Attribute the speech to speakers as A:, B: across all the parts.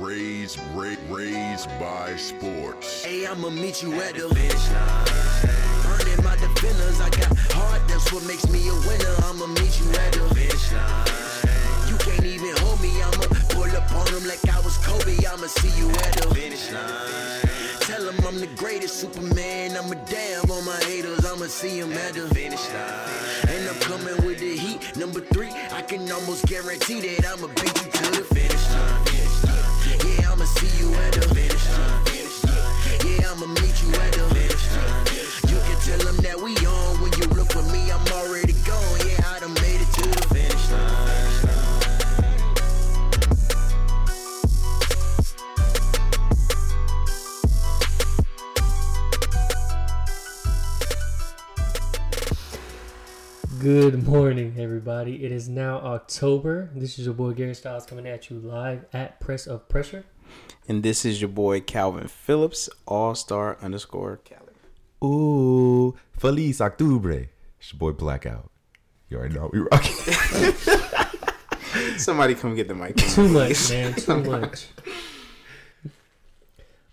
A: raised, ra- raised by sports.
B: Hey, I'ma meet you at the finish line. Burning my defenders, I got heart, that's what makes me a winner. I'ma meet you at the finish line. You can't even hold me, I'ma pull up on them like I was Kobe. I'ma see you at the finish line. Tell them I'm the greatest Superman. I'm a damn on my haters. I'ma see them at the finish line. And I'm coming with the heat. Number three, I can almost guarantee that I'ma beat you to the finish line. I'ma see you at the finish line. Yeah, I'ma meet you at the finish line. You can tell them that we on. When you look for me, I'm already gone. Yeah, I done made it to the finish line.
C: Good morning, everybody. It is now October. This is your boy Gary Styles coming at you live at Press of Pressure.
D: And this is your boy Calvin Phillips, All Star underscore Cali.
E: Ooh, Feliz Octubre. It's your boy Blackout. You already know we rocking.
D: Somebody come get the mic.
C: Too much, man. Too much.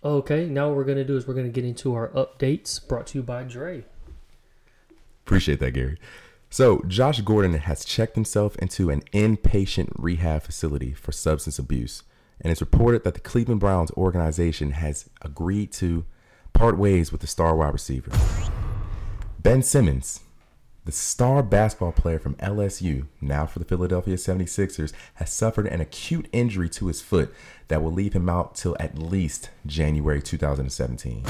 C: Okay, now what we're gonna do is we're gonna get into our updates brought to you by Dre.
E: Appreciate that, Gary. So, Josh Gordon has checked himself into an inpatient rehab facility for substance abuse, and it's reported that the Cleveland Browns organization has agreed to part ways with the star wide receiver. Ben Simmons, the star basketball player from LSU, now for the Philadelphia 76ers, has suffered an acute injury to his foot that will leave him out till at least January 2017.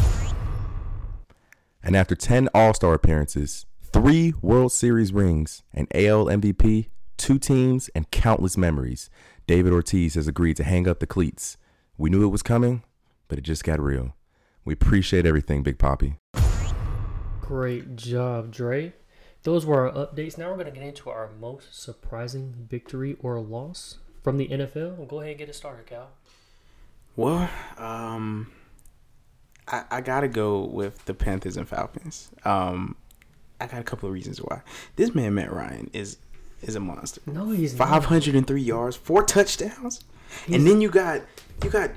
E: And after 10 All Star appearances, three World Series rings, an AL MVP, two teams, and countless memories, David Ortiz has agreed to hang up the cleats. We knew it was coming, but it just got real. We appreciate everything, Big Papi.
C: Great job, Dre. Those were our updates. Now we're gonna get into our most surprising victory or loss from the NFL. We'll go ahead and get it started, Cal.
D: Well, um, I, I gotta go with the Panthers and Falcons. Um, I got a couple of reasons why. This man Matt Ryan is is a monster.
C: No, he's not.
D: Five hundred and three yards, four touchdowns, and then you got you got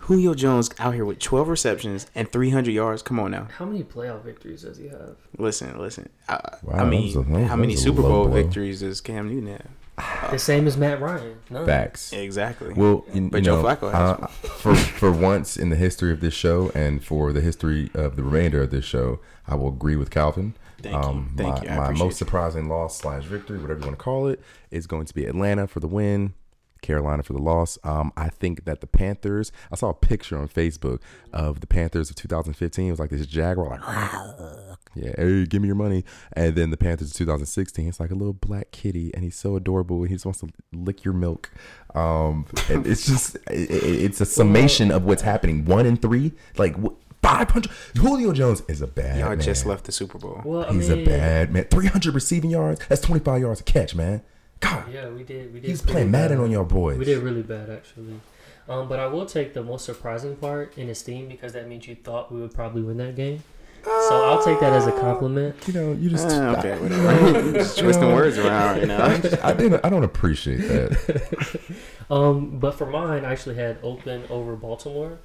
D: Julio Jones out here with twelve receptions and three hundred yards. Come on now,
C: How many playoff victories does he have?
D: listen, listen. I,
E: Wow,
D: I mean,
E: a-
D: how many Super Bowl
E: blow.
D: victories does Cam Newton have?
C: The same as Matt Ryan. None.
E: Facts.
D: Exactly.
E: Well, you,
D: But
E: you
D: Joe
E: know,
D: Flacco has
E: uh, for for once in the history of this show, and for the history of the remainder of this show, I will agree with Calvin.
D: Thank you. Thank
E: my,
D: you.
E: My most
D: you.
E: surprising loss slash victory, whatever you want to call it, is going to be Atlanta for the win, Carolina for the loss. Um, I think that the Panthers. I saw a picture on Facebook of the Panthers of 2015. It was like this jaguar, like yeah, hey, give me your money. And then the Panthers of 2016, it's like a little black kitty, and he's so adorable. and He just wants to lick your milk. Um, and it's just, it, it- it's a summation of what's happening. One and three, like wh- 500. Julio Jones is a bad man.
D: Y'all
E: man.
D: just left the Super Bowl.
C: Well, I
E: He's
C: mean,
E: a bad man. 300 receiving yards. That's 25 yards a catch, man. God,
C: Yeah, we did. We did.
E: he's
C: pretty
E: playing Madden
C: bad.
E: on y'all boys.
C: We did really bad, actually. Um, but I will take the most surprising part in esteem because that means you thought we would probably win that game. So I'll take that as a compliment.
E: You know, you just.
D: Ah, okay, whatever. Just twisting words around right now.
E: I didn't. I don't appreciate that.
C: Um, but for mine, I actually had Oakland over Baltimore,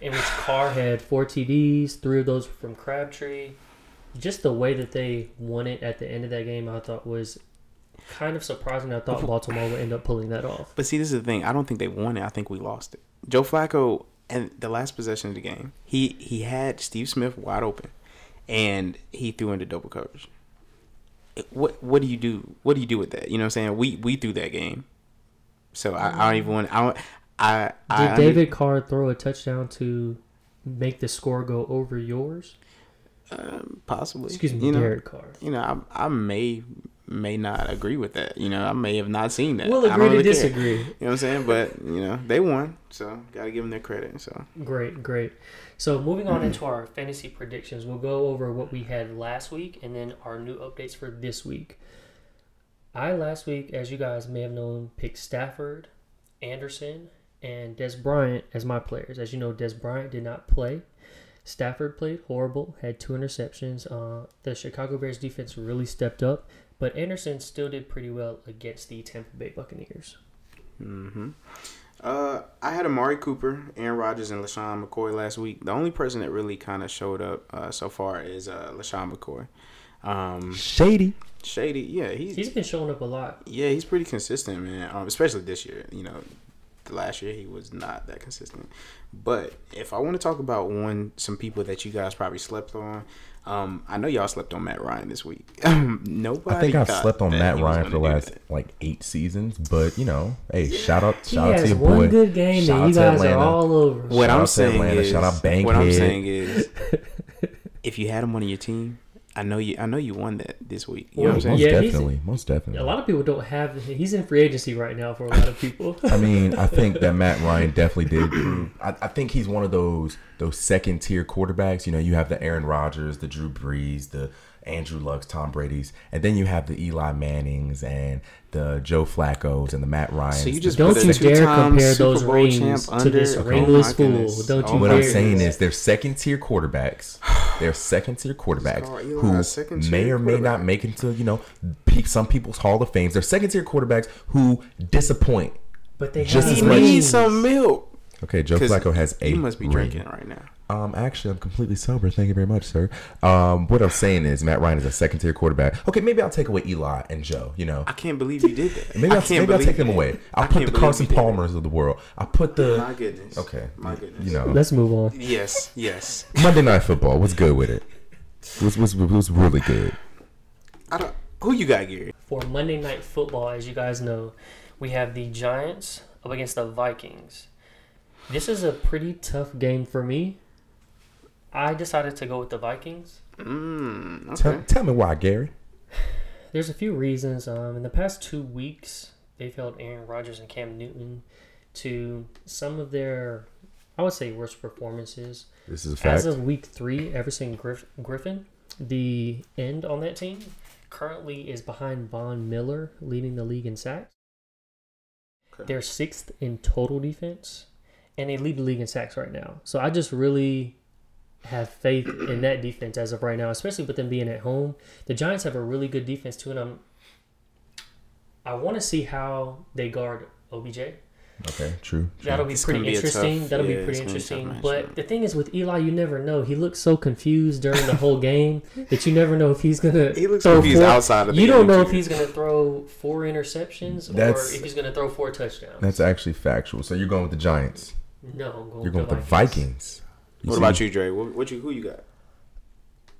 C: in which Carr had four TDs, three of those were from Crabtree. Just the way that they won it at the end of that game, I thought was kind of surprising. I thought Baltimore would end up pulling that off.
D: But see, this is the thing. I don't think they won it. I think we lost it. Joe Flacco, and the last possession of the game, he he had Steve Smith wide open, and he threw into double coverage. What what do you do? What do you do with that? You know what I'm saying? We we threw that game, so I, I don't even want. I don't, I I
C: Did David Carr throw a touchdown to make the score go over yours?
D: um, possibly
C: Excuse me,
D: You know,
C: Derek Carr.
D: you know, I, I may may not agree with that. You know, I may have not seen that.
C: We'll agree to
D: really care.
C: disagree.
D: You know what I'm saying? But you know, they won, so gotta give them their credit. So
C: Great, great. So moving on into our fantasy predictions, we'll go over what we had last week and then our new updates for this week. I last week, as you guys may have known, picked Stafford, Anderson, and Dez Bryant as my players. As you know, Dez Bryant did not play. Stafford played horrible, had two interceptions. Uh, the Chicago Bears defense really stepped up, but Anderson still did pretty well against the Tampa Bay Buccaneers.
D: Mm-hmm. Uh, I had Amari Cooper, Aaron Rodgers, and LeSean McCoy last week. The only person that really kind of showed up uh, so far is uh, LeSean McCoy. Um,
E: Shady.
D: Shady, yeah, he's,
C: He's been showing up a lot.
D: yeah, he's pretty consistent, man. Um, especially this year. You know, the last year he was not that consistent. But if I want to talk about one, some people that you guys probably slept on, um, I know y'all slept on Matt Ryan this week. Nobody.
E: I think I've slept on Matt Ryan for the last
D: that.
E: like eight seasons, but you know, hey, shout out,
C: He
E: shout out to
C: has
E: your
C: one
E: boy.
C: good game
E: Shout
C: that you guys
E: Atlanta.
C: are all over.
D: What
E: Shout
D: I'm
E: out to
D: saying
E: Atlanta.
D: is,
E: Shout out Bankhead.
D: what I'm saying is, if you had him on your team, I know you. I know you won that this week. You know what I'm saying?
E: Most
C: Yeah,
E: definitely, most definitely.
C: A lot of people don't have. He's in free agency right now for a lot of people.
E: I mean, I think that Matt Ryan definitely did. I, I think he's one of those those second tier quarterbacks. You know, you have the Aaron Rodgers, the Drew Brees, the Andrew Luck's, Tom Brady's, and then you have the Eli Mannings and the Joe Flacco's and the Matt Ryans.
D: So you just
C: Don't you dare compare
D: Super
C: those
D: Bowl
C: rings to
D: under?
C: this
D: Oh
C: ringless
D: my
C: fool. Don't
D: Oh
C: you
E: what
D: my
E: I'm saying is they're second tier quarterbacks. They're second tier quarterbacks who may or may not make it to you know pe- some people's Hall of Fames. They're second tier quarterbacks who disappoint.
C: But they
E: Just
C: have
E: as much-
D: needs
C: rings.
D: some milk.
E: Okay, Joe Flacco has a
D: He must be
E: ring.
D: drinking right now.
E: Um, actually, I'm completely sober. Thank you very much, sir. Um, what I'm saying is Matt Ryan is a second tier quarterback. Okay, maybe I'll take away Eli and Joe. You know,
D: I can't believe you did that.
E: maybe
D: I
E: I'll,
D: can't
E: maybe I'll take them away. I'll
D: I
E: put the Carson
D: you did that.
E: Palmers of the world. I'll put the
D: My goodness.
E: okay,
D: My goodness.
E: You know,
C: Let's move on.
D: Yes. Yes.
E: Monday Night Football. What's good with it? What's what's, what's really good?
D: I don't. Who you got, Gary?
C: For Monday Night Football, as you guys know, we have the Giants up against the Vikings. This is a pretty tough game for me. I decided to go with the Vikings.
D: Mm,
E: Tell,
D: okay.
E: tell me why, Gary.
C: There's a few reasons. Um, in the past two weeks, they've held Aaron Rodgers and Cam Newton to some of their, I would say, worst performances.
E: This is a fact.
C: As of week three, Everson Griff- Griffen, the end on that team, currently is behind Von Miller, leading the league in sacks.
D: Okay.
C: They're sixth in total defense, and they lead the league in sacks right now. So I just really have faith in that defense as of right now, especially with them being at home. The Giants have a really good defense too, and I'm. I want to see how they guard OBJ.
E: okay, true. true.
C: That'll be
D: It's
C: pretty
D: gonna be
C: interesting.
D: tough-
C: That'll
D: yeah,
C: be pretty
D: it's be
C: interesting. but the thing is with Eli, you never know. He looks so confused during the whole game that you never know if he's gonna.
D: He looks
C: throw
D: confused
C: four-
D: outside of the
C: You don't know if he's gonna throw four interceptions
E: That's-
C: or if he's gonna throw four touchdowns.
E: That's actually factual. So you're going with the Giants.
C: No, I'm going
E: You're going with the
C: Vikings.
E: Vikings. You
D: What
E: see?
D: about you, Dre? What, what you? Who you got?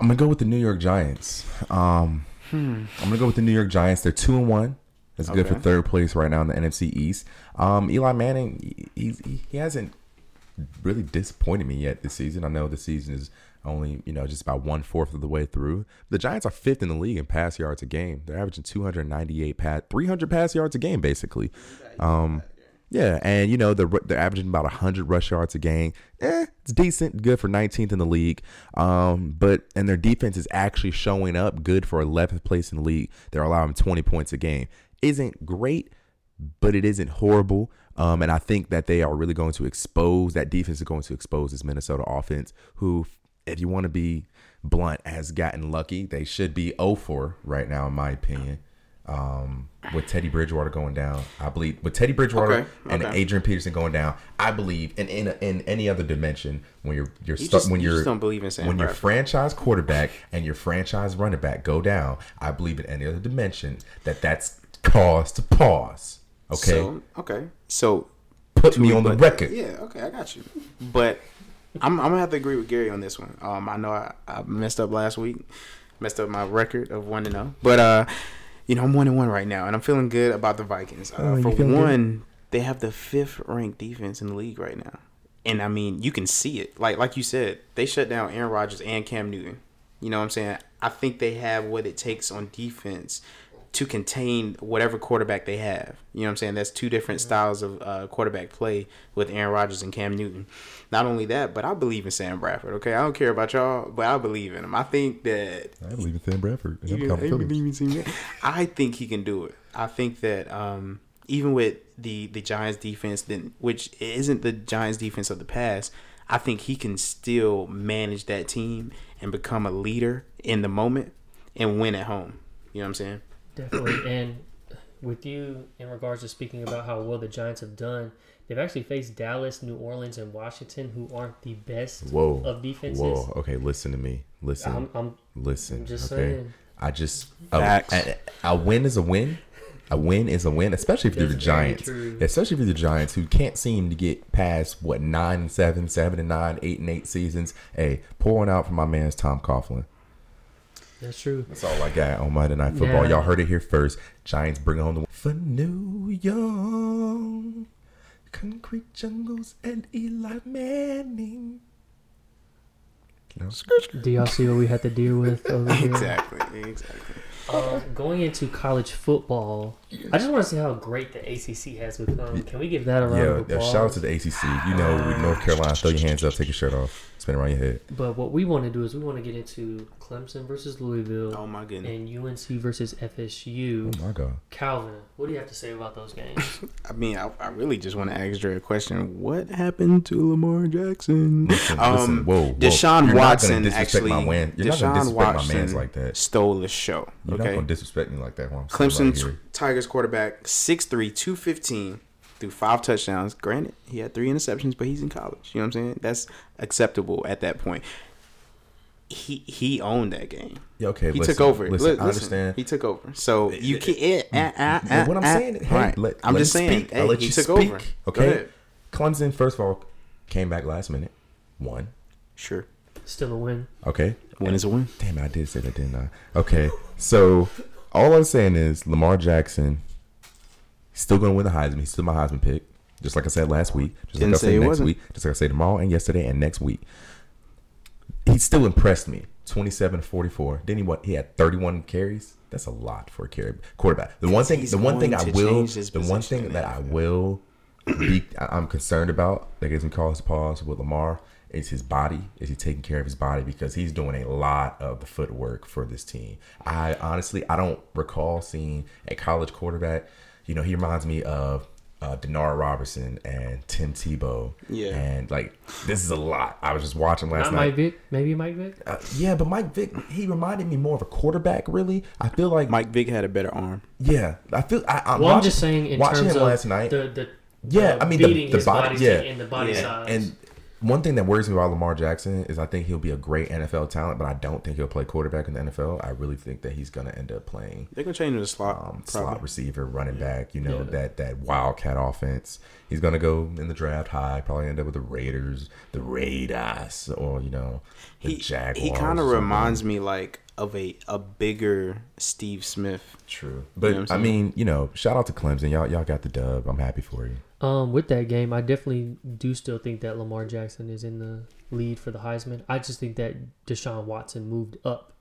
E: I'm gonna go with the New York Giants. Um, I'm gonna go with the New York Giants. They're two and one. That's good for third place right now in the NFC East. Um, Eli Manning, he, he he hasn't really disappointed me yet this season. I know the season is only you know just about one fourth of the way through. The Giants are fifth in the league in pass yards a game. They're averaging 298 pass, 300 pass yards a game basically. Um, yeah, and you know they're they're averaging about 100 rush yards a game. Eh, it's decent, good for 19th in the league. Um, but and their defense is actually showing up, good for 11th place in the league. They're allowing 20 points a game. Isn't great, but it isn't horrible. Um, and I think that they are really going to expose that defense is going to expose this Minnesota offense, who, if you want to be blunt, has gotten lucky. They should be 0 for right now, in my opinion. Um, with Teddy Bridgewater going down, I believe with Teddy Bridgewater
D: Okay,
E: and
D: okay.
E: Adrian Peterson going down, I believe in in, in any other dimension when you're you're
D: You
E: stuck
D: just-
E: when
D: you
E: you're
D: just don't believe in Sam
E: when your franchise quarterback and your franchise running back go down. I believe in any other dimension that that's cause to pause. Okay,
D: So, okay. So
E: put me on the
D: but-
E: record.
D: Yeah, okay, I got you. But I'm, I'm gonna have to agree with Gary on this one. Um, I know I, I messed up last week, messed up my record of one to zero. But uh, you know I'm one and one right now, and I'm feeling good about the Vikings. Uh,
E: Oh,
D: for
E: feeling good?
D: one, they have the fifth ranked defense in the league right now, and I mean you can see it. Like like you said, they shut down Aaron Rodgers and Cam Newton. You know what I'm saying? I think they have what it takes on defense to contain whatever quarterback they have. You know what I'm saying? That's two different styles of uh, quarterback play with Aaron Rodgers and Cam Newton. Not only that, but I believe in Sam Bradford. Okay, I don't care about y'all, but I believe in him. I think that
E: I believe in Sam Bradford. and I'm
D: you
E: Calvin
D: know,
E: Phillips.
D: believe in Sam I think he can do it. I think that um, even with the the Giants defense, then which isn't the Giants defense of the past, I think he can still manage that team and become a leader in the moment and win at home. You know what I'm saying?
C: Definitely. And with you in regards to speaking about how well the Giants have done. They've actually faced Dallas, New Orleans, and Washington, who aren't the best
E: Whoa.
C: of defenses.
E: Whoa. Okay, listen to me. Listen.
C: I'm, I'm
E: listen.
C: I'm just
E: okay.
C: saying.
E: I just a,
D: Facts.
E: a, a win is a win. A win is a win, especially if you're the Giants.
C: true.
E: Especially if you're the Giants who can't seem to get past what nine and seven, seven and nine, eight and eight seasons. Hey, pouring out for my man's Tom Coughlin.
C: That's true.
E: That's all I got on Monday Night Football.
C: Yeah.
E: Y'all heard it here first. Giants bring home the win for New York. Concrete jungles and Eli Manning. No.
C: Do y'all see what we had to deal with over here?
D: Exactly. Exactly.
C: Um, going into college football, I just want to see how great the ACC has become. Can we give that a round
E: Yeah,
C: of
E: yeah,
C: applause?
E: shout out to the ACC. You know, with North Carolina, throw your hands up, take your shirt off, spin around your head.
C: But what we want to do is we want to get into Clemson versus Louisville
D: Oh my goodness.
C: and UNC versus FSU.
E: Oh my god.
C: Calvin, what do you have to say about those games?
D: I mean, I, I really just want to ask Dre a question. What happened to Lamar Jackson?
E: Listen, listen, whoa, whoa.
D: Um, Deshaun
E: You're
D: Watson
E: disrespect
D: actually.
E: my man- you're not gonna
D: Deshaun
E: disrespect my
D: Watson
E: mans like that.
D: Stole the show.
E: You're not
D: okay.
E: gonna disrespect me like that. While I'm sitting
D: Clemson
E: right here.
D: Tigers quarterback, 6'3", 215, threw five touchdowns. Granted, he had three interceptions, but he's in college. You know what I'm saying? That's acceptable at that point. He he owned that game.
E: Yeah, okay.
D: He
E: listen,
D: took over.
E: Listen,
D: Li-
E: I understand.
D: He took over. So you can't. eh, eh, eh,
E: But
D: eh,
E: what I'm
D: eh.
E: saying, hey,
D: Right.
E: let,
D: I'm
E: let
D: just
E: me
D: saying.
E: Speak.
D: Hey,
E: I'll let
D: he
E: you
D: took
E: speak.
D: over.
E: Okay. Clemson, first of all, came back last minute, won.
D: Sure.
C: Still a win.
E: Okay.
D: Win is a win.
E: Damn, I did say that, didn't I? Okay. So all I'm saying is Lamar Jackson, still going to win the Heisman. He's still my Heisman pick. Just like I said last week. Just
D: Didn't
E: like I
D: say
E: said next
D: wasn't.
E: week. Just like I say tomorrow and yesterday and next week. He still impressed me. 27 44. Then he what? He had 31 carries. That's a lot for a carry quarterback. The one thing, the one thing I will, the one thing that I will be, I'm concerned about that gives me cause to pause with Lamar is his body. Is he taking care of his body because he's doing a lot of the footwork for this team. I honestly, I don't recall seeing a college quarterback. You know, he reminds me of uh, Denard Robertson and Tim Tebow.
D: Yeah.
E: and like this is a lot. I was just watching last
C: Not
E: night.
C: Mike Vick. Maybe Mike Vick.
E: Uh, yeah, but Mike Vick, he reminded me more of a quarterback. Really, I feel like
D: Mike Vick had a better arm.
E: yeah, I feel. I, I'm
C: Well, I'm just saying in
E: watching
C: terms
E: him
C: of
E: last night.
C: the the
E: Yeah,
C: the
E: I mean, the-
C: beating
E: the
C: his
E: body-
C: body
E: yeah.
C: and the body
D: Yeah.
C: size.
E: And one thing that worries me about Lamar Jackson is I think he'll be a great NFL talent, but I don't think he'll play quarterback in the NFL. I really think that he's going to end up playing
D: They're gonna change him to slot.
E: um, slot receiver, running back. You know
C: Yeah.
E: that that wildcat offense. He's going to go in the draft high, probably end up with the Raiders, the Raiders, or you know the
D: he
E: Jaguars.
D: he kind of reminds me like of a a bigger Steve Smith.
E: True,
D: You
E: but
D: know
E: I mean, you know, shout out to Clemson. Y'all y'all got the dub. I'm happy for you.
C: Um, with that game, I definitely do still think that Lamar Jackson is in the lead for the Heisman. I just think that Deshaun Watson moved up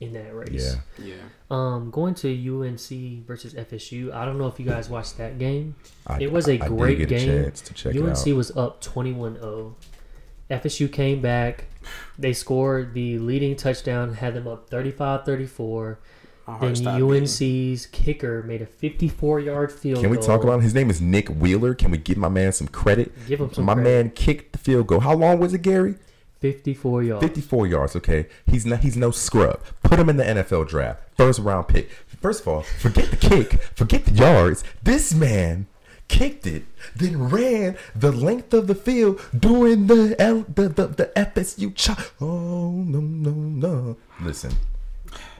C: in that race.
E: Yeah.
D: Yeah.
C: Um, going to UNC versus FSU. I don't know if you guys watched that game.
E: I,
C: It was a
E: I did
C: great
E: get
C: game.
E: A chance to check it
C: UNC
E: out.
C: was up 21-0. FSU came back. They scored the leading touchdown, had them up 35-34.
D: My
C: Then
D: stopped beating.
C: UNC's kicker made a 54-yard field goal.
E: Can we
C: goal.
E: talk about him? His name is Nick Wheeler. Can we give my man some credit?
C: Give him some
E: My
C: credit.
E: man kicked the field goal. How long was it, Gary?
C: 54 yards.
E: 54 yards. Okay, he's not. He's no scrub. Put him in the NFL draft. First round pick. First of all, forget the kick. Forget the yards. This man kicked it, then ran the length of the field doing the L, the, the the FSU chop. Oh no no no! Listen,
C: I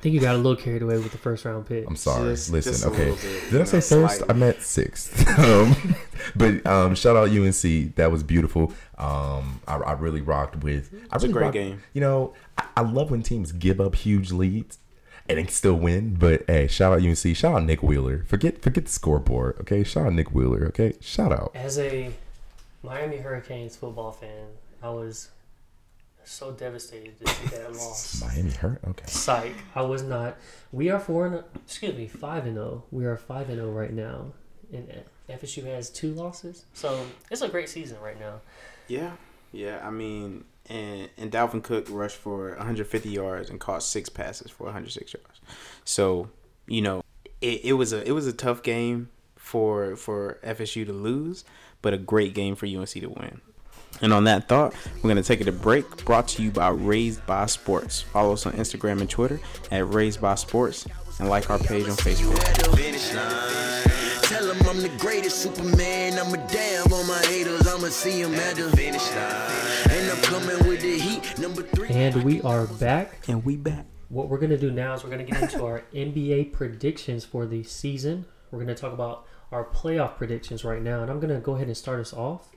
C: think you got a little carried away with the first round pick.
E: I'm sorry.
D: Just-
E: Listen,
D: just
E: okay.
D: bit,
E: Did I say
D: know,
E: first?
D: slightly.
E: I meant sixth. um, but um, shout out UNC. That was beautiful. Um, I, I really rocked with. I
D: It's a great
E: rocked-
D: game.
E: You know, I, I love when teams give up huge leads and they can still win. But hey, shout out UNC. Shout out Nick Wheeler. Forget forget the scoreboard. Okay, shout out Nick Wheeler. Okay, shout out.
C: As a Miami Hurricanes football fan, I was so devastated to see that loss.
E: Miami hurt. Okay.
C: Psych. I was not. We are four and excuse me five and zero. We are five and zero right now, and FSU has two losses. So it's a great season right now.
D: Yeah, yeah. I mean, and and Dalvin Cook rushed for 150 yards and caught six passes for 106 yards. So you know, it, it was a it was a tough game for for FSU to lose, but a great game for UNC to win. And on that thought, we're going to take it a break. Brought to you by Raised by Sports. Follow us on Instagram and Twitter at Raised by Sports and like our page on Facebook.
B: at the finish line. Tell 'em I'm the greatest Superman. I'm a damn on my haters. I'ma see 'em at the finish line. And I'm coming with the heat. Number three.
C: And we are back.
D: And we back.
C: What we're gonna do now is we're gonna get into our NBA predictions for the season. We're gonna talk about our playoff predictions right now, and I'm gonna go ahead and start us off.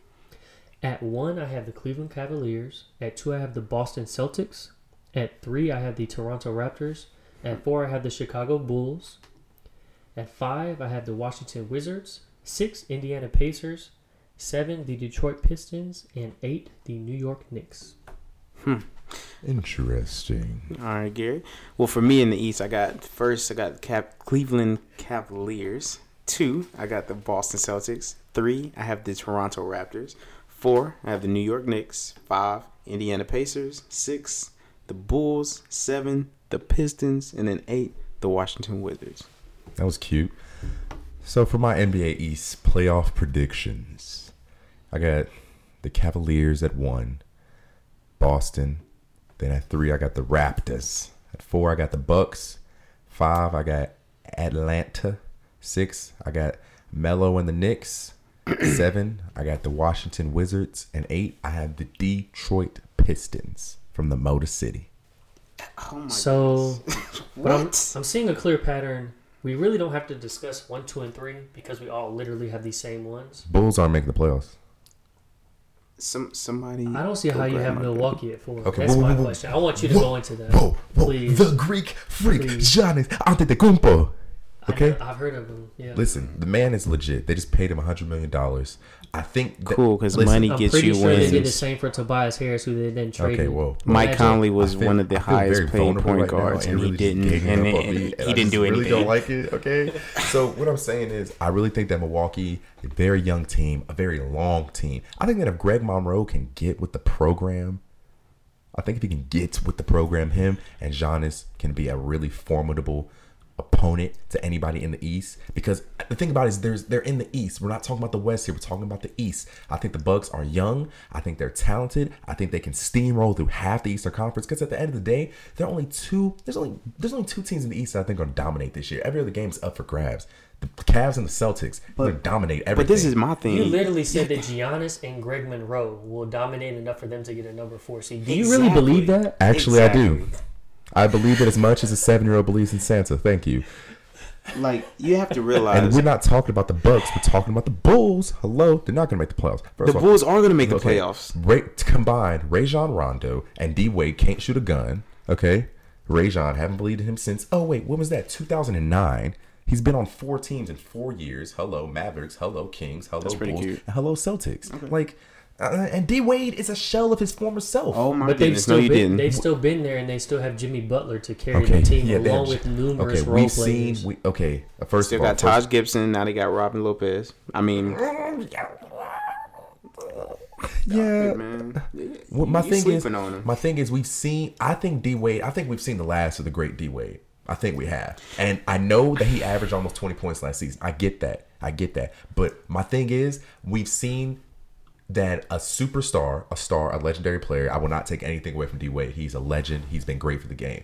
C: At one, I have the Cleveland Cavaliers. At two, I have the Boston Celtics. At three, I have the Toronto Raptors. At four, I have the Chicago Bulls. At five, I have the Washington Wizards. Six, Indiana Pacers. Seven, the Detroit Pistons. And eight, the New York Knicks. Hmm.
E: Interesting.
D: All right, Gary. Well, for me in the East, I got first, I got Cap- Cleveland Cavaliers. Two, I got the Boston Celtics. Three, I have the Toronto Raptors. Four, I have the New York Knicks. Five, Indiana Pacers. Six, the Bulls. Seven, the Pistons. And then eight, the Washington Wizards.
E: That was cute. So for my NBA East playoff predictions, I got the Cavaliers at one, Boston. Then at three, I got the Raptors. At four, I got the Bucks. Five, I got Atlanta. Six, I got Melo and the Knicks. Seven, I got the Washington Wizards. And eight, I have the Detroit Pistons from the Motor City.
D: Oh my god.
C: So, but I'm, I'm seeing a clear pattern. We really don't have to discuss one, two, and three because we all literally have these same ones.
E: Bulls aren't making the playoffs.
D: Some somebody.
C: I don't see how you have Milwaukee at four.
E: Okay,
C: That's
E: whoa,
C: my
E: whoa, whoa.
C: question. I want you to
E: Whoa,
C: go into that.
E: Whoa, whoa,
C: Please.
E: the Greek freak,
C: Please.
E: Giannis Antetokounmpo.
C: I
E: Okay,
C: have- I've heard of them. Yeah.
E: listen, the man is legit. They just paid him a hundred million dollars. I think that,
D: Cool, because
E: listen,
D: money
C: I'm
D: gets
C: pretty
D: you
C: sure they did the same for Tobias Harris, who they then traded.
E: Okay, whoa.
D: Mike
C: Imagine-
D: Conley was
E: feel-
D: one of the
E: I feel very
D: highest paid point
E: right now
D: guards, and he
E: really just
D: didn't,
E: ganging
D: and,
E: up
D: and
E: on
D: he didn't
E: just
D: do anything.
E: Really don't like it. Okay, so what I'm saying is, I really think that Milwaukee, a very young team, a very long team. I think that if Greg Monroe can get with the program, I think if he can get with the program, him and Giannis can be a really formidable opponent to anybody in the East. Because the thing about it is, there's they're in the East. We're not talking about the West here. We're talking about the East. I think the Bucks are young. I think they're talented. I think they can steamroll through half the Eastern Conference. Because at the end of the day, there are only two. There's only there's only two teams in the East that I think are going to dominate this year. Every other game's up for grabs. The Cavs and the Celtics are going to dominate everything.
D: But this is my thing.
C: You literally said that Giannis and Greg Monroe will dominate enough for them to get a number four seed. Do you really believe that?
E: Actually, I do. I believe it as much as a seven year old believes in Santa. Thank you.
D: Like you have to realize, And
E: we're not talking about the Bucks. We're talking about the Bulls. Hello, they're not going to make the playoffs. First
D: the
E: of all,
D: Bulls are going to make the playoffs.
E: Ray, combined, Rajon Rondo and D Wade can't shoot a gun. Okay, Rajon haven't believed in him since. Oh wait, when was that? 2009. He's been on four teams in four years. Hello Mavericks. Hello Kings. Hello
D: That's pretty
E: Bulls.
D: cute.
E: and hello Celtics. Like, uh, and D Wade is a shell of his former self.
D: Oh my
C: But they've
D: goodness!
C: still
D: No, you
C: been,
D: didn't.
C: they've still been there, and they still have Jimmy Butler to carry
E: Okay,
C: the team
E: yeah,
C: along with numerous
E: okay,
C: role
E: we've
C: players.
E: seen. We, okay, first
D: Still
E: of all,
D: got
E: first-
D: Taj Gibson. Now they got Robin Lopez. I mean,
E: yeah,
D: man,
E: Well, my
D: you
E: thing is,
D: on him.
E: my thing is, we've seen. I think D Wade. I think we've seen the last of the great D Wade. I think we have, and I know that he averaged almost twenty points last season. I get that. I get that. But my thing is, we've seen that a superstar, a star, a legendary player. I will not take anything away from D Wade. He's a legend. He's been great for the game.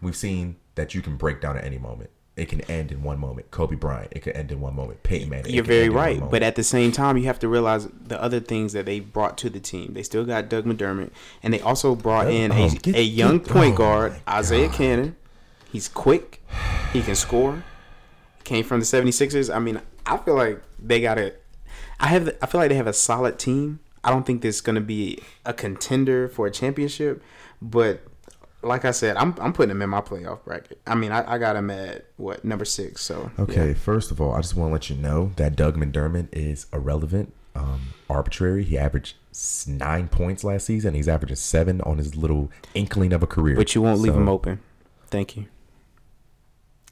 E: We've seen that you can break down at any moment. It can end in one moment. Kobe Bryant. It can end in one moment. Peyton Manning.
D: You're very
E: end in one
D: right, but at the same time, you have to realize the other things that they brought to the team. They still got Doug McDermott, and they also brought in a,
E: um, get-
D: a young
E: get-
D: point
E: oh
D: guard, Isaiah
E: God.
D: Canaan. He's quick, he can score. Came from the 76ers. I mean, I feel like they got a. I have. I feel like they have a solid team. I don't think this is going to be a contender for a championship, but like I said, I'm I'm putting them in my playoff bracket. I mean, I, I got them at what number six. So
E: Okay,
D: yeah.
E: first of all, I just want to let you know that Doug McDermott is irrelevant, um, arbitrary. He averaged nine points last season. He's averaging seven on his little inkling of a career.
D: But you won't leave
E: So,
D: him open. Thank you.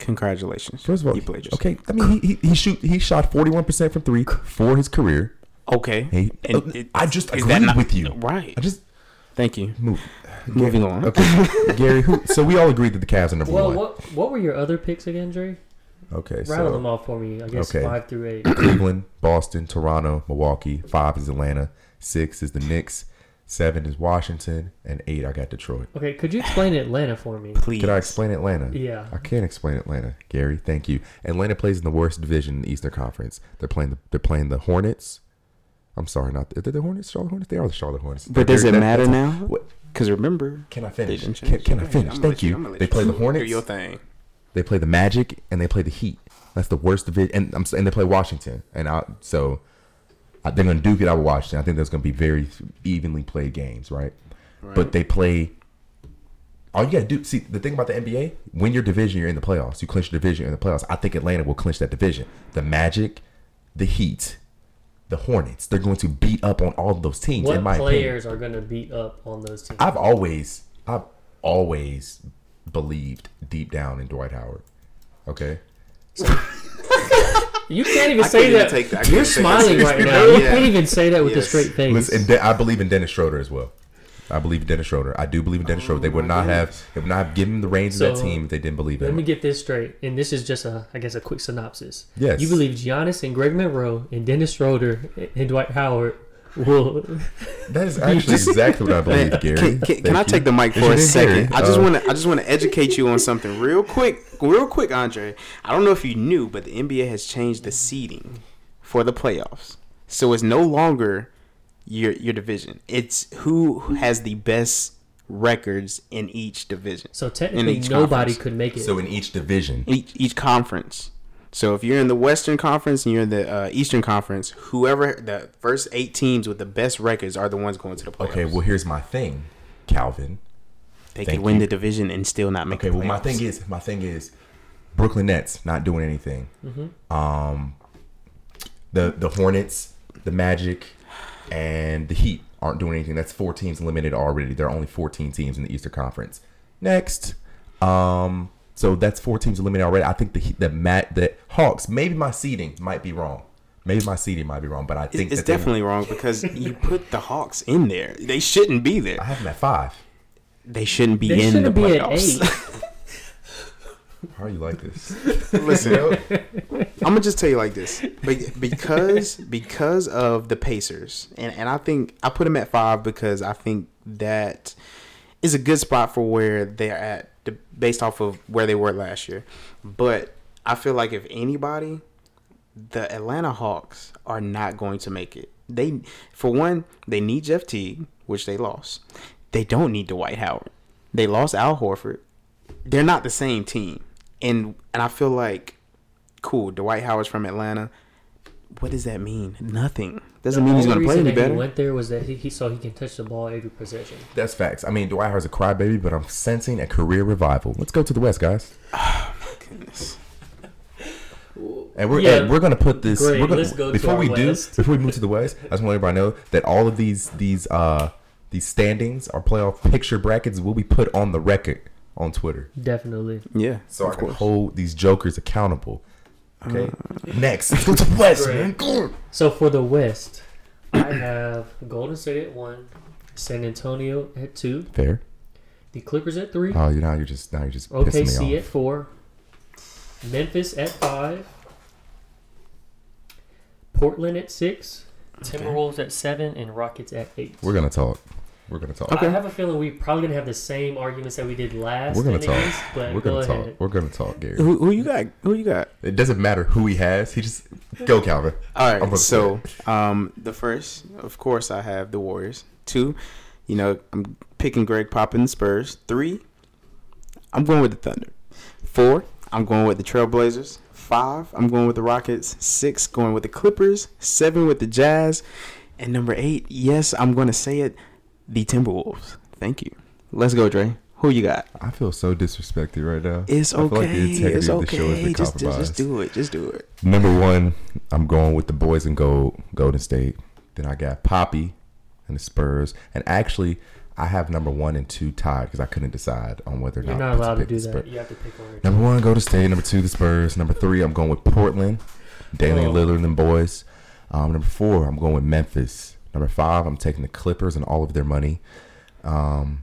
D: Congratulations.
E: First of all,
D: you played yourself.
E: okay. I mean, he he, he shoot he shot forty one percent from three for his career.
D: Okay.
E: He,
D: And
E: uh,
D: it-
E: I just
D: is that
E: agreed
D: not-
E: with you.
D: Right.
E: I just
D: Thank you.
E: move.
D: Moving on.
E: Okay, Gary. Who? So we all agreed that the Cavs are number
C: Well,
E: one.
C: what what were your other picks again, Dre?
E: Okay,
C: Rattle
E: so
C: them off for me. I guess
E: okay.
C: five through eight.
E: Cleveland, Boston, Toronto, Milwaukee. Five is Atlanta. Six is the Knicks. Seven is Washington, and eight I got Detroit.
C: Okay, could you explain Atlanta for me?
D: Please.
E: Can I explain Atlanta?
C: Yeah.
E: I can't explain Atlanta, Gary. Thank you. Atlanta plays in the worst division in the Eastern Conference. They're playing the they're playing the Hornets. I'm sorry, not are the Hornets. Charlotte Hornets. They are the Charlotte Hornets.
D: But does
E: They're-
D: it matter
E: that's-
D: now?
E: What-
D: Because remember,
E: Can I
D: they
E: finish?
D: didn't
E: Can, can I finish?
D: I'm
E: Thank
D: let
E: you.
D: I'm gonna let
E: They play the Hornets.
D: Do your thing.
E: They play the Magic and they play the Heat. That's the worst division. And I'm s- and they play Washington. And I, so I, they're going to duke it out with Washington. I think there's going to be very evenly played games, right? But they play. All you got to do, see, the thing about the NBA, win your division, you're in the playoffs. You clinch your division, you're in the playoffs. I think Atlanta will clinch that division. The Magic, the Heat, the Hornets, they're going to beat up on all of those teams.
C: What
E: in my
C: players
E: opinion.
C: are going to beat up on those teams?
E: I've always, I've always believed deep down in Dwight Howard. Okay.
C: You can't even
D: I
C: say
D: can't
C: that.
D: take that-
C: You're
D: can't that
C: smiling right
D: seriously.
C: now. You can't even say that with a straight face.
E: Listen, and De- I believe in Dennis Schroeder as well. I believe in Dennis Schroeder. I do believe in Dennis Schroeder. They would oh, not have, they would not have given him the reins of that team if they didn't believe in
C: Let
E: him.
C: me get this straight, and this is just a, I guess, a quick synopsis.
E: Yes.
C: You believe Giannis and Greg Monroe and Dennis Schroeder and Dwight Howard will.
E: That is actually exactly what I believe, Gary.
D: Can, can, can I take the mic for a second? I just
E: Uh,
D: want to I just want to educate you on something real quick, real quick, Andre. I don't know if you knew, but the NBA has changed the seeding for the playoffs, so it's no longer your your division. It's who has the best records in each division.
C: So technically,
D: each
C: nobody
D: conference.
C: could make it.
E: So in each division,
D: each each conference. So if you're in the Western Conference and you're in the uh, Eastern Conference, whoever the first eight teams with the best records are the ones going to the playoffs.
E: okay. Well, here's my thing, Calvin.
D: they
E: thank
D: could win
E: you.
D: the division and still not make.
E: Okay,
D: the
E: well, my thing is, my thing is, Brooklyn Nets not doing anything. Um, the the Hornets, the Magic, and the Heat aren't doing anything. That's four teams limited already. There are only 14 teams in the Eastern Conference. Next, um, so that's four teams eliminated already. I think the Heat- the Mat the Hawks. Maybe my seeding might be wrong. Maybe my seeding might be wrong, but I think
D: it's
E: that
D: definitely wrong because you put the Hawks in there. They shouldn't be there.
E: I have them at five.
D: They shouldn't be
C: they
D: in the
C: shouldn't be at
D: playoffs.
C: eight.
E: How are you like this?
D: Listen, I'm gonna just tell you like this, Be- because because of the Pacers, and and I think I put them at five because I think that is a good spot for where they're at, the- based off of where they were last year. But I feel like if anybody, the Atlanta Hawks are not going to make it. They, for one, they need Jeff Teague, which they lost. They don't need Dwight Howard. They lost Al Horford. They're not the same team, and and I feel like, cool. Dwight Howard's from Atlanta. What does that mean? Nothing. Doesn't mean he's
C: The
D: going
C: only
D: to play
C: reason
D: any
C: that He went there was that he, he saw he can touch the ball every possession.
E: That's facts. I mean, Dwight Howard's a crybaby, but I'm sensing a career revival. Let's go to the West, guys.
D: Goodness.
E: And we're
C: Yeah.
E: and we're gonna put this.
C: Great,
E: we're gonna,
C: let's go
E: before
C: our
E: we
C: West.
E: do before we move to the West. I just want everybody to know that all of these these uh these standings, our playoff picture brackets, will be put on the record on Twitter,
C: Definitely.
D: Yeah.
E: so I
D: of
E: can
D: course.
E: hold these jokers accountable. Okay. Uh, next, let's go to the West.
C: Great.
E: man. Go.
C: So for the West, I have Golden State at one, San Antonio at two,
E: Fair.
C: the Clippers at three,
E: Oh, you now you're just now you're just pissing
C: OKC
E: me
C: at four, Memphis at five, Portland at six, Timberwolves at seven, and Rockets at eight.
E: We're gonna talk. We're gonna talk.
C: I have a feeling we're probably gonna have the same arguments that we did last.
E: We're gonna talk.
C: East, but
E: We're gonna talk.
C: ahead.
E: We're gonna talk, Gary.
D: Who, who you got? Who you got?
E: It doesn't matter who he has. He just go, Calvin.
D: All
E: I'm
D: right.
E: gonna
D: So, um, the first, of course, I have the Warriors. Two, you know, I'm picking Greg Pop and the Spurs. Three, I'm going with the Thunder. Four, I'm going with the Trailblazers. Five, I'm going with the Rockets. Six, going with the Clippers. Seven, with the Jazz. And number eight, yes, I'm going to say it, the Timberwolves. Thank you. Let's go, Dre. Who you got?
E: I feel so disrespected right now.
D: It's
E: I feel
D: okay.
E: like the integrity
D: it's
E: of the show has
D: okay. Just, just, just do it. Just do it.
E: Number one, I'm going with the boys in gold, Golden State. Then I got Poppy and the Spurs. And actually, I have number one and two tied because I couldn't decide on whether or not.
C: You're
E: not,
C: not allowed to
E: pick
C: do
E: the
C: that. You have to pick one.
E: Number one, Golden State. Number two, the Spurs. Number three, I'm going with Portland, Damian
C: Oh.
E: Lillard and them boys. Um, number four, I'm going with Memphis. Number five, I'm taking the Clippers and all of their money. Um,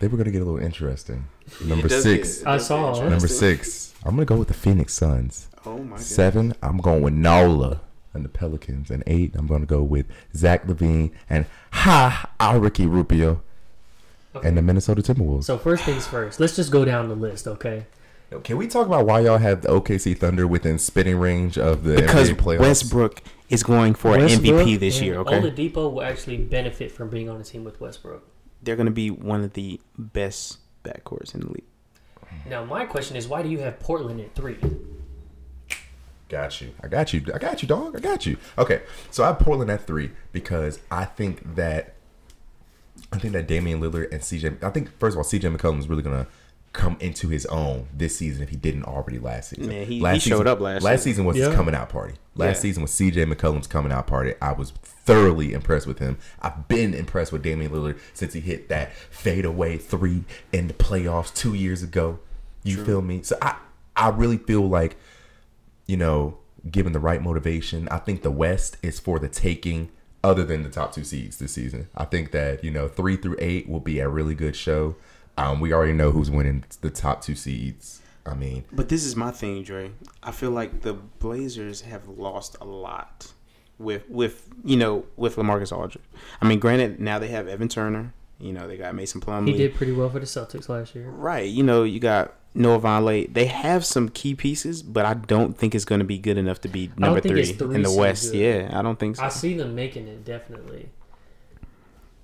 E: they were going to get a little interesting. Number six,
D: get-
C: I saw.
E: number six, I'm going to go with the Phoenix Suns.
D: Oh my god.
E: Seven, I'm going with Nola. and the Pelicans. And eight, I'm going to go with Zach LaVine and Ha our Ricky Rubio and the Minnesota Timberwolves.
C: So first things first, let's just go down the list, okay?
E: Can we talk about why y'all have the OKC Thunder within spitting range of the
D: because
E: NBA playoffs?
D: Westbrook is going for an
C: Westbrook
D: MVP this
C: and
D: year. Okay,
C: Oladipo will actually benefit from being on a team with Westbrook.
D: they're going to be one of the best backcourts in the league.
C: Now my question is, why do you have Portland at three?
E: Got you. I got you. I got you, dog. I got you. Okay, so I have Portland at three because I think that I think that Damian Lillard and CJ. I think first of all, CJ McCollum is really gonna come into his own this season if he didn't already last season.
D: Man, he- he
E: last
D: showed up last
E: Last
D: season.
E: season was his coming out party. Last
D: Yeah.
E: season was CJ McCollum's coming out party. I was thoroughly impressed with him. I've been impressed with Damian Lillard since he hit that fadeaway three in the playoffs two years ago. You feel me? So I I really feel like you know, given the right motivation, I think the West is for the taking. Other than the top two seeds this season, I think that you know three through eight will be a really good show. Um, we already know who's winning the top two seeds. I mean,
D: But this is my thing, Dre. I feel like the Blazers have lost a lot with with you know with Lamarcus Aldridge. I mean, granted, now they have Evan Turner. You know, they got Mason Plumlee.
C: He did pretty well for the Celtics last year.
D: right. You know, you got Noah Vonleh. They have some key pieces, but I don't think it's going to be good enough to be number three,
C: three
D: in the West.
C: good.
D: Yeah, I don't think so.
C: I
D: I,
C: see them making it definitely.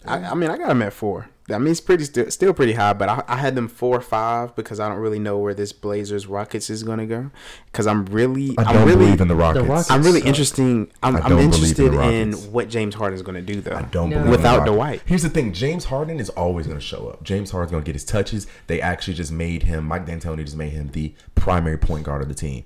D: I, mean, I got them at four. I mean, it's pretty still, still pretty high, but I, I had them four or five because I don't really know where this Blazers Rockets is going to go. Because I'm really,
E: I
D: I'm
E: don't
D: really,
E: believe in the Rockets.
C: Rockets-
D: I'm really
C: suck.
D: interesting. I'm,
E: I
D: I'm
E: don't in
D: interested in what James Harden is going to do, though.
E: I don't
C: No.
E: believe in
D: Without
E: the
D: Dwight.
E: Here's the thing: James Harden is always going to show up. James Harden's going to get his touches. They actually just made him. Mike D'Antoni just made him the primary point guard of the team.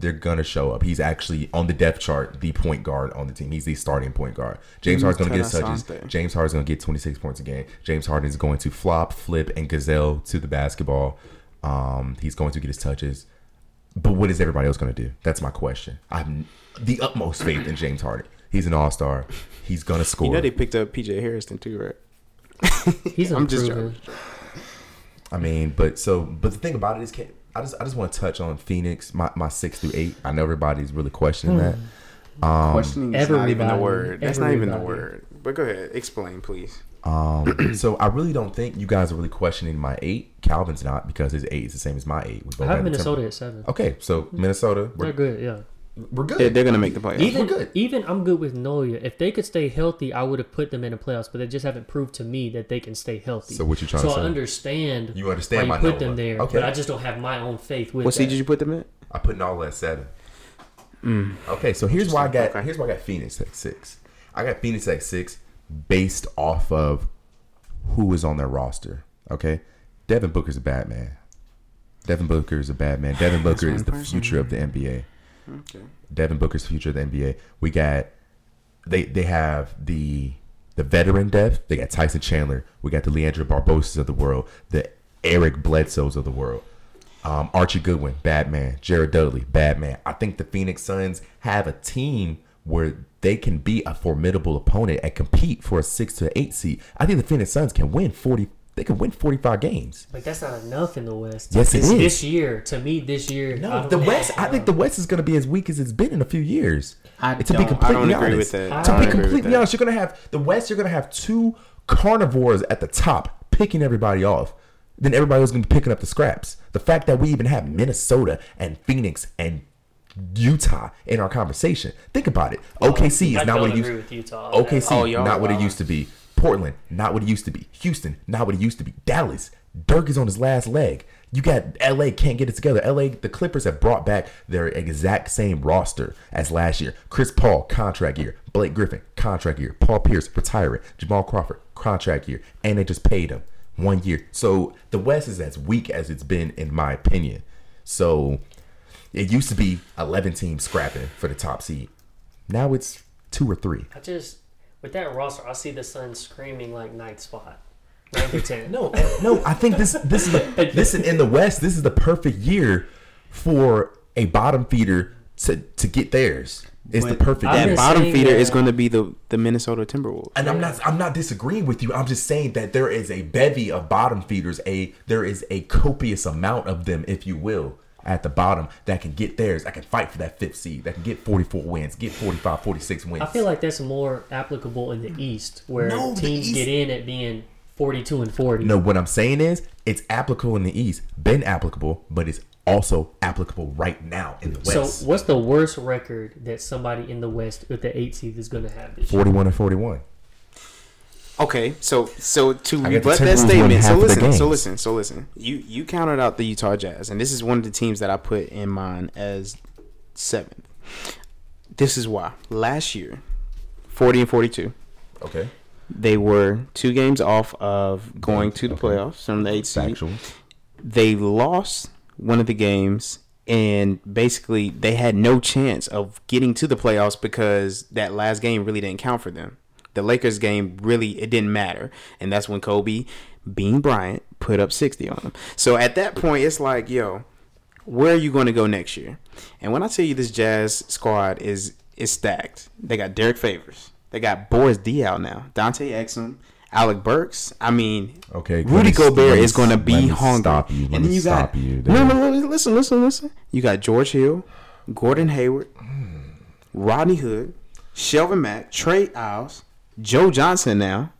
E: They're gonna show up. He's actually on the depth chart, the point guard on the team. He's the starting point guard. James Harden's gonna get touches. James Harden's gonna get 26 points a game. James Harden is going to flop, flip, and gazelle to the basketball. Um, he's going to get his touches. But what is everybody else going to do? That's my question. I have the utmost faith in James Harden. He's an all star. He's going to score.
D: You know they picked up PJ Harrison too, right?
C: He's
D: I'm just
C: improving.
E: I mean, but so, but the thing about it is, can- I just, I just want to touch on Phoenix, my, my six through eight. I know everybody's really questioning that. Um,
D: Questioning is not even the word. That's not even the word. But go ahead, explain, please.
E: um, so I really don't think you guys are really questioning my eight. Calvin's not because his eight is the same as my eight. We both
C: I have
E: had the
C: Minnesota
E: Timber-
C: at seven.
E: Okay, so Minnesota,
C: They're
E: we're,
C: good, yeah.
E: We're good.
D: They're, they're gonna make the playoffs.
C: Even
E: good.
C: even I'm good with Noya. If they could stay healthy, I would have put them in the playoffs. But they just haven't proved to me that they can stay healthy.
E: So what you trying
C: so
E: to say?
C: So I understand.
E: You understand
C: why
E: my
C: you put
E: Noah.
C: them there.
E: Okay.
C: But I just don't have my own faith with
D: what seed
C: that.
D: did you put them at?
E: I put Nola at seven. Hmm. Okay, so here's why I got
D: Okay.
E: here's why I got Phoenix at six. I got Phoenix at six based off of who is on their roster. Okay, Devin Booker's a bad man. Devin Booker is a bad man. Devin Booker is the
D: person.
E: future of the NBA.
D: Okay.
E: Devin Booker's future of the NBA. We got they they have the the veteran depth. They got Tyson Chandler. We got the Leandro Barbosas of the world. The Eric Bledsoes of the world. Um, Archie Goodwin, bad man. Jared Dudley, bad man. I think the Phoenix Suns have a team where they can be a formidable opponent and compete for a six to eight seed. I think the Phoenix Suns can win forty. They can win forty five games.
C: But that's not enough in the West.
E: Yes, it
C: this,
E: is.
C: This year, to me, this year.
E: No, the West.
C: it's
E: I think the West is going to be as weak as it's been in a few years.
D: I
E: to
D: don't-
E: be
D: I
E: completely
D: don't agree
E: honest,
D: with that.
E: To
C: don't
E: be completely honest, you're going to have the West. You're going to have two carnivores at the top picking everybody off. Then everybody else going to be picking up the scraps. The fact that we even have Minnesota and Phoenix and Utah in our conversation. Think about it. OKC is not
C: don't
E: what it used.
C: with Utah.
E: OKC,
D: Oh, y'all
E: not what it used to be. Portland, not what it used to be. Houston, not what it used to be. Dallas, Dirk is on his last leg. You got LA can't get it together. LA, the Clippers have brought back their exact same roster as last year. Chris Paul, contract year. Blake Griffin, contract year. Paul Pierce, retiring. Jamal Crawford, contract year. And they just paid him one year. So the West is as weak as it's been, in my opinion. So it used to be 11 teams scrapping for the top seed. Now it's two or three.
C: I just with that roster, I see the Suns screaming like night spot. No, uh,
E: no. I think this this is the, this in the West. This is the perfect year for a bottom feeder to to get theirs. It's the perfect
C: I've
D: That bottom feeder
C: that-
D: is going to be the the Minnesota Timberwolves.
E: And I'm not I'm not disagreeing with you. I'm just saying that there is a bevy of bottom feeders. A there is a copious amount of them, if you will, at the bottom that can get theirs, that can fight for that fifth seed, that can get 44 wins, get 45, 46 wins.
C: I feel like that's more applicable in the East, where
E: No,
C: teams
E: East-
C: get in at being forty-two and forty.
E: No, what I'm saying is it's applicable in the East, been applicable, but it's also applicable right now in the West.
C: So, what's the worst record that somebody in the West with the eight seed is going to have this year?
E: 41 and 41.
D: Okay, so so to
E: I
D: rebut that statement, so
E: half of the
D: listen, so listen, so listen. You you counted out the Utah Jazz, and this is one of the teams that I put in mine as seventh. This is why last year, forty and forty-two,
E: Okay.
D: they were two games off of going to the
E: Okay.
D: playoffs from the eighth seed. They lost one of the games, and basically they had no chance of getting to the playoffs because that last game really didn't count for them. The Lakers game really it didn't matter, and that's when Kobe, Bean Bryant, put up sixty on them. So at that point, it's like, yo, where are you going to go next year? And when I tell you this Jazz squad is is stacked, they got Derrick Favors, they got Boris Diaw now, Dante Exum, Alec Burks. I mean,
E: Okay,
D: Rudy Gobert is going to be hungry.
E: stop you, let
D: and then you got
E: you
D: no, no, no, listen, listen, listen. You got George Hill, Gordon Hayward, Rodney Hood, Shelvin Mack, Trey Lyles, Joe Johnson. Now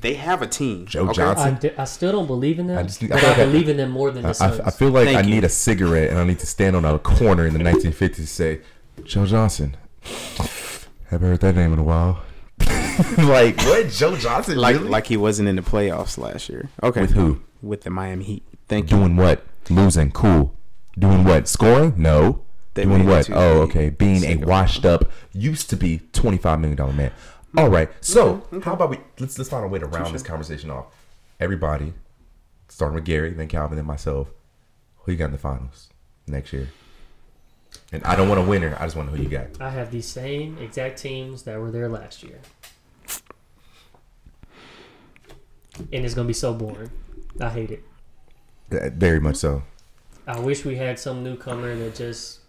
D: they have a team.
E: Joe
C: I,
E: Johnson.
C: I still don't believe in them,
E: I just- I
C: but
E: feel
C: I
E: like I-
C: believe in them more than the
E: I,
C: Suns.
E: I feel like
D: Thank
E: I
D: you.
E: need a cigarette and I need to stand on a corner in the 1950s and say, Joe Johnson. Haven't heard that name in a while. like what? Joe Johnson?
D: Like
E: really?
D: like he wasn't in the playoffs last year. Okay,
E: With who?
D: With the Miami Heat. Thank you.
E: doing what? Losing. Cool. Doing what? Scoring? No.
D: They
E: doing what? Oh, okay. Being a washed up, used to be twenty five million dollar man. Mm-hmm. All right. So mm-hmm. Mm-hmm. how about we let's let's find a way to round this conversation off. Everybody, starting with Gary, then Calvin, then myself. Who you got in the finals next year? And I don't want a winner. I just want to know who you got.
C: I have the same exact teams that were there last year, and it's gonna be so boring. I hate it.
E: Uh, Very much so.
C: I wish we had some newcomer that just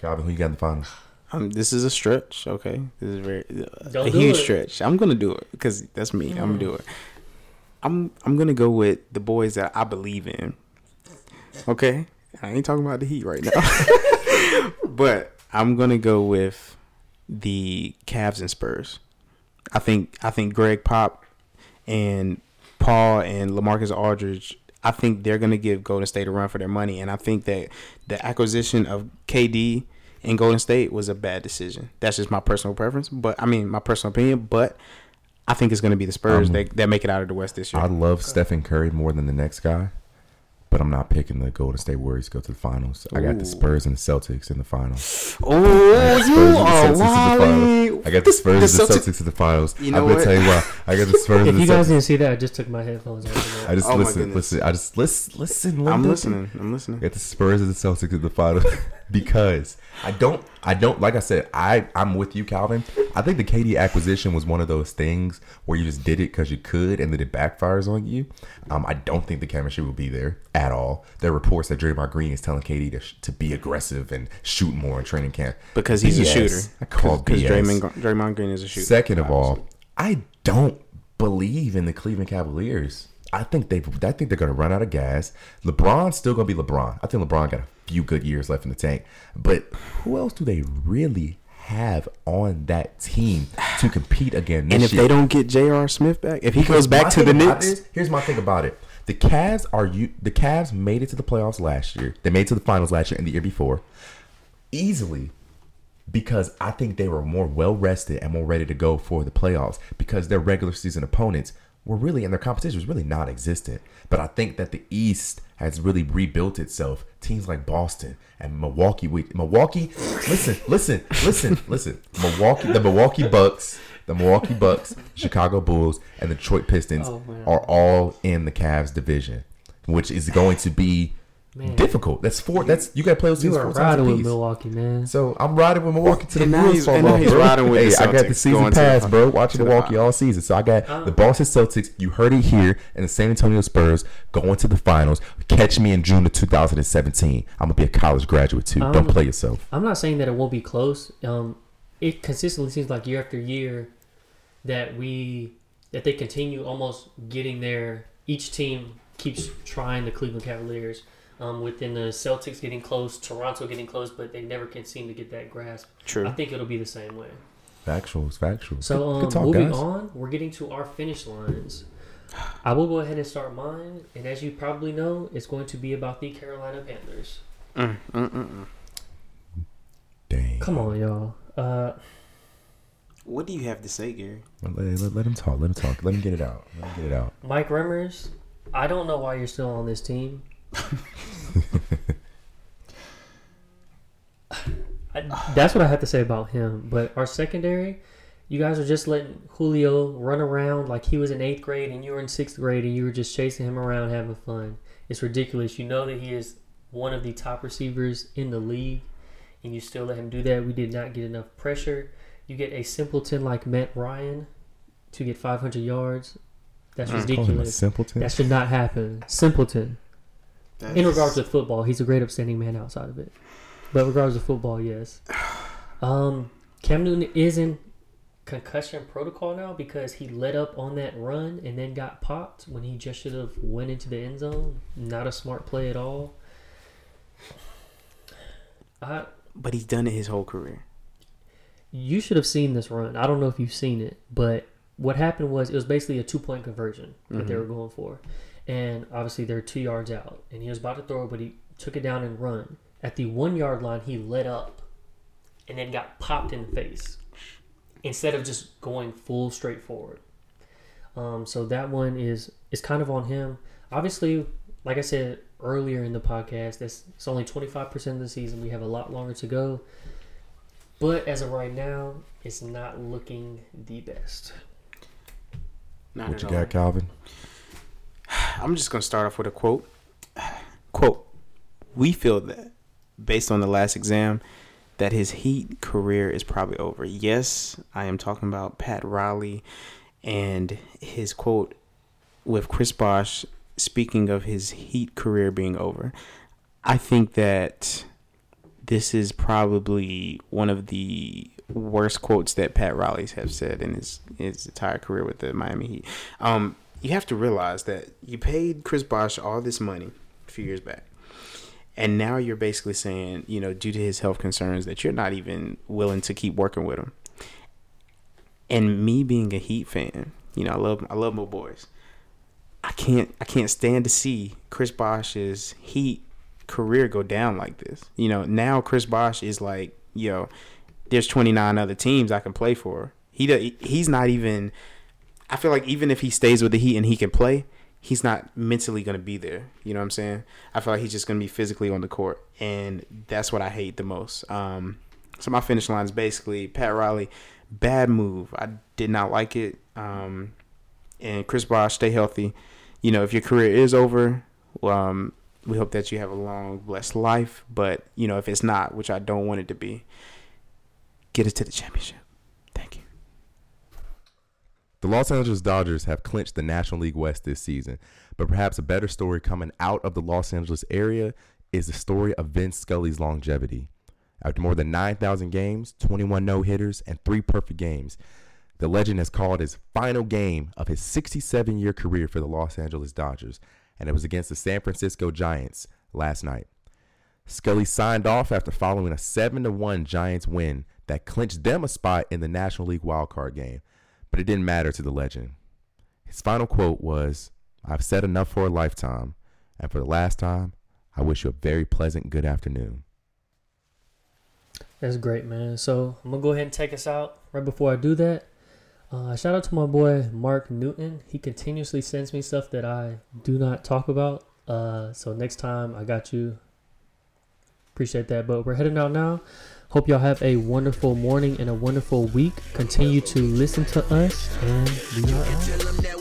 E: Calvin, who you got in the finals?
D: Um, this is a stretch. Okay, this is very
C: Don't
D: a huge
C: it.
D: stretch. I'm gonna do it because that's me. I'm gonna do it. I'm I'm gonna go with the boys that I believe in. Okay, I ain't talking about the Heat right now, but I'm gonna go with the Cavs and Spurs. I think I think Greg Pop and Paul and LaMarcus Aldridge. I think they're gonna give Golden State a run for their money, and I think that the acquisition of KD in Golden State was a bad decision. That's just my personal preference, but I mean my personal opinion. But I think it's gonna be the Spurs
E: Um,
D: that, that make it out of the West this year.
E: I love Stephen Curry more than the next guy, but I'm not picking the Golden State Warriors to go to the finals. I got the Spurs and the Celtics in the finals.
D: oh, you are
E: Celtics
D: wild.
E: I got the Spurs and the
D: Celtics-
E: Celtics to the finals.
D: You know
E: I'm gonna tell you why. I got the Spurs
C: If
E: and the
C: you guys
E: Celtics.
C: didn't see that, I just took my headphones off.
E: I just
D: Oh
E: listen, listen. I just listen, listen.
D: I'm listening. I'm listening.
E: I got the Spurs and the Celtics in the finals because I don't, I don't. Like I said, I I'm with you, Calvin. I think the KD acquisition was one of those things where you just did it because you could, and then it backfires on you. Um, I don't think the chemistry will be there at all. There are reports that Draymond Green is telling KD to, sh- to be aggressive and shoot more in training camp
D: Because he's a shooter.
E: I call
D: Because
E: BS.
D: Draymond, Draymond Green is a shooter.
E: Second of all, I don't believe in the Cleveland Cavaliers. I think they, I think they're gonna run out of gas. LeBron's still gonna be LeBron. I think LeBron got a few good years left in the tank. But who else do they really have on that team to compete again?
D: and if
E: year?
D: they don't get J.R. Smith back, if he
E: Because
D: goes back to the Knicks,
E: this- here's my thing about it: the Cavs are you. The Cavs made it to the playoffs last year. They made it to the finals last year and the year before, easily, because I think they were more well rested and more ready to go for the playoffs because their regular season opponents were really and their competition was really non-existent. But I think that the East has really rebuilt itself. Teams like Boston and Milwaukee. We, Milwaukee. Listen, listen, listen, listen. Milwaukee. The Milwaukee Bucks. The Milwaukee Bucks, Chicago Bulls, and the Detroit Pistons
C: Oh,
E: are all in the Cavs division, which is going to be
C: Man.
E: difficult. That's four. That's you got to play those
C: You
E: teams
C: are
E: four times
C: riding
E: a
C: with. Milwaukee, man.
E: So I'm riding with Milwaukee to the
D: And now
E: fall
D: and now
E: off,
D: he's
E: bro.
D: riding with
E: hey,
D: the
E: I got the
D: Celtics
E: season
D: going to the
E: pass, bro. Watching
D: the
E: Milwaukee all season. So I got
C: Uh.
E: the Boston Celtics. You heard it here, and the San Antonio Spurs going to the finals. Catch me in June of 2017. I'm gonna be a college graduate too.
C: Um,
E: Don't play yourself.
C: I'm not saying that it won't be close. Um, it consistently seems like year after year that we that they continue almost getting there. Each team keeps trying the Cleveland Cavaliers, Um, within the Celtics getting close, Toronto getting close, but they never can seem to get that grasp.
D: True.
C: I think it'll be the same way.
E: Factuals, factuals.
C: So
E: Good-
C: um,
E: good talk,
C: moving
E: guys.
C: on, we're getting to our finish lines. I will go ahead and start mine, and as you probably know, it's going to be about the Carolina Panthers.
D: Mm, mm, mm, mm.
E: Dang.
C: Come on, y'all. Uh,
D: What do you have to say, Gary?
E: Let, let- let him talk. Let him talk. Let him get it out. Let him get it out.
C: Mike Remmers, I don't know why you're still on this team. I, that's what I have to say about him. But our secondary, you guys are just letting Julio run around like he was in eighth grade and you were in sixth grade and you were just chasing him around having fun. It's ridiculous. You know that he is one of the top receivers in the league, and you still let him do that. We did not get enough pressure. You get a simpleton like Matt Ryan to get 500 yards. That's.
E: Call him a
C: ridiculous. That should not happen. Simpleton. In regards to football, he's a great upstanding man outside of it. But regards to football, yes. Um, Cam Newton is in concussion protocol now because he let up on that run and then got popped when he just should have went into the end zone. Not a smart play at all. I
D: but he's done it his whole career.
C: you should have seen this run. I don't know if you've seen it, but what happened was it was basically a two point conversion that they were going for. And obviously they're two yards out. And he was about to throw, but he took it down and run. At the one yard line, he let up and then got popped in the face instead of just going full straight forward. Um, so that one is is kind of on him. Obviously, like I said earlier in the podcast, that's it's only twenty five percent of the season. We have a lot longer to go. But as of right now, it's not looking the best.
D: Not
E: what you
D: all.
E: got, Calvin?
D: I'm just going to start off with a quote. Quote, we feel that based on the last exam that his Heat career is probably over. Yes, I am talking about Pat Riley and his quote with Chris Bosh speaking of his Heat career being over. I think that this is probably one of the worst quotes that Pat Riley's have said in his his entire career with the Miami Heat. Um, you have to realize that you paid Chris Bosh all this money a few years back. And now you're basically saying, you know, due to his health concerns, that you're not even willing to keep working with him. And me being a Heat fan, you know, I love I love my boys. I can't I can't stand to see Chris Bosh's Heat career go down like this. You know, now Chris Bosh is like, yo, there's 29 other teams I can play for. He he's not even. I feel like even if he stays with the Heat and he can play, he's not mentally gonna be there. You know what I'm saying? I feel like he's just gonna be physically on the court, and that's what I hate the most. Um, so my finish line is basically Pat Riley, bad move. I did not like it. Um, and Chris Bosh, stay healthy. You know, if your career is over, um, we hope that you have a long, blessed life. But you know, if it's not, which I don't want it to be, get us to the championship.
E: Los Angeles Dodgers have clinched the National League West this season, but perhaps a better story coming out of the Los Angeles area is the story of Vin Scully's longevity. After more than 9,000 games, 21 no hitters, and three perfect games, the legend has called his final game of his 67 year career for the Los Angeles Dodgers, and it was against the San Francisco Giants last night. Scully signed off after following a 7 1 Giants win that clinched them a spot in the National League wildcard game, but it didn't matter to the legend. His final quote was I've said enough for a lifetime, and for the last time, I wish you a very pleasant good afternoon.
C: That's great, man. So I'm gonna go ahead and take us out. Right before I do that, uh, shout out to my boy Mark Newton. He continuously sends me stuff that I do not talk about. Uh, so next time I got you. Appreciate that. But we're heading out now. Hope y'all have a wonderful morning and a wonderful week. Continue to listen to us, and we are out.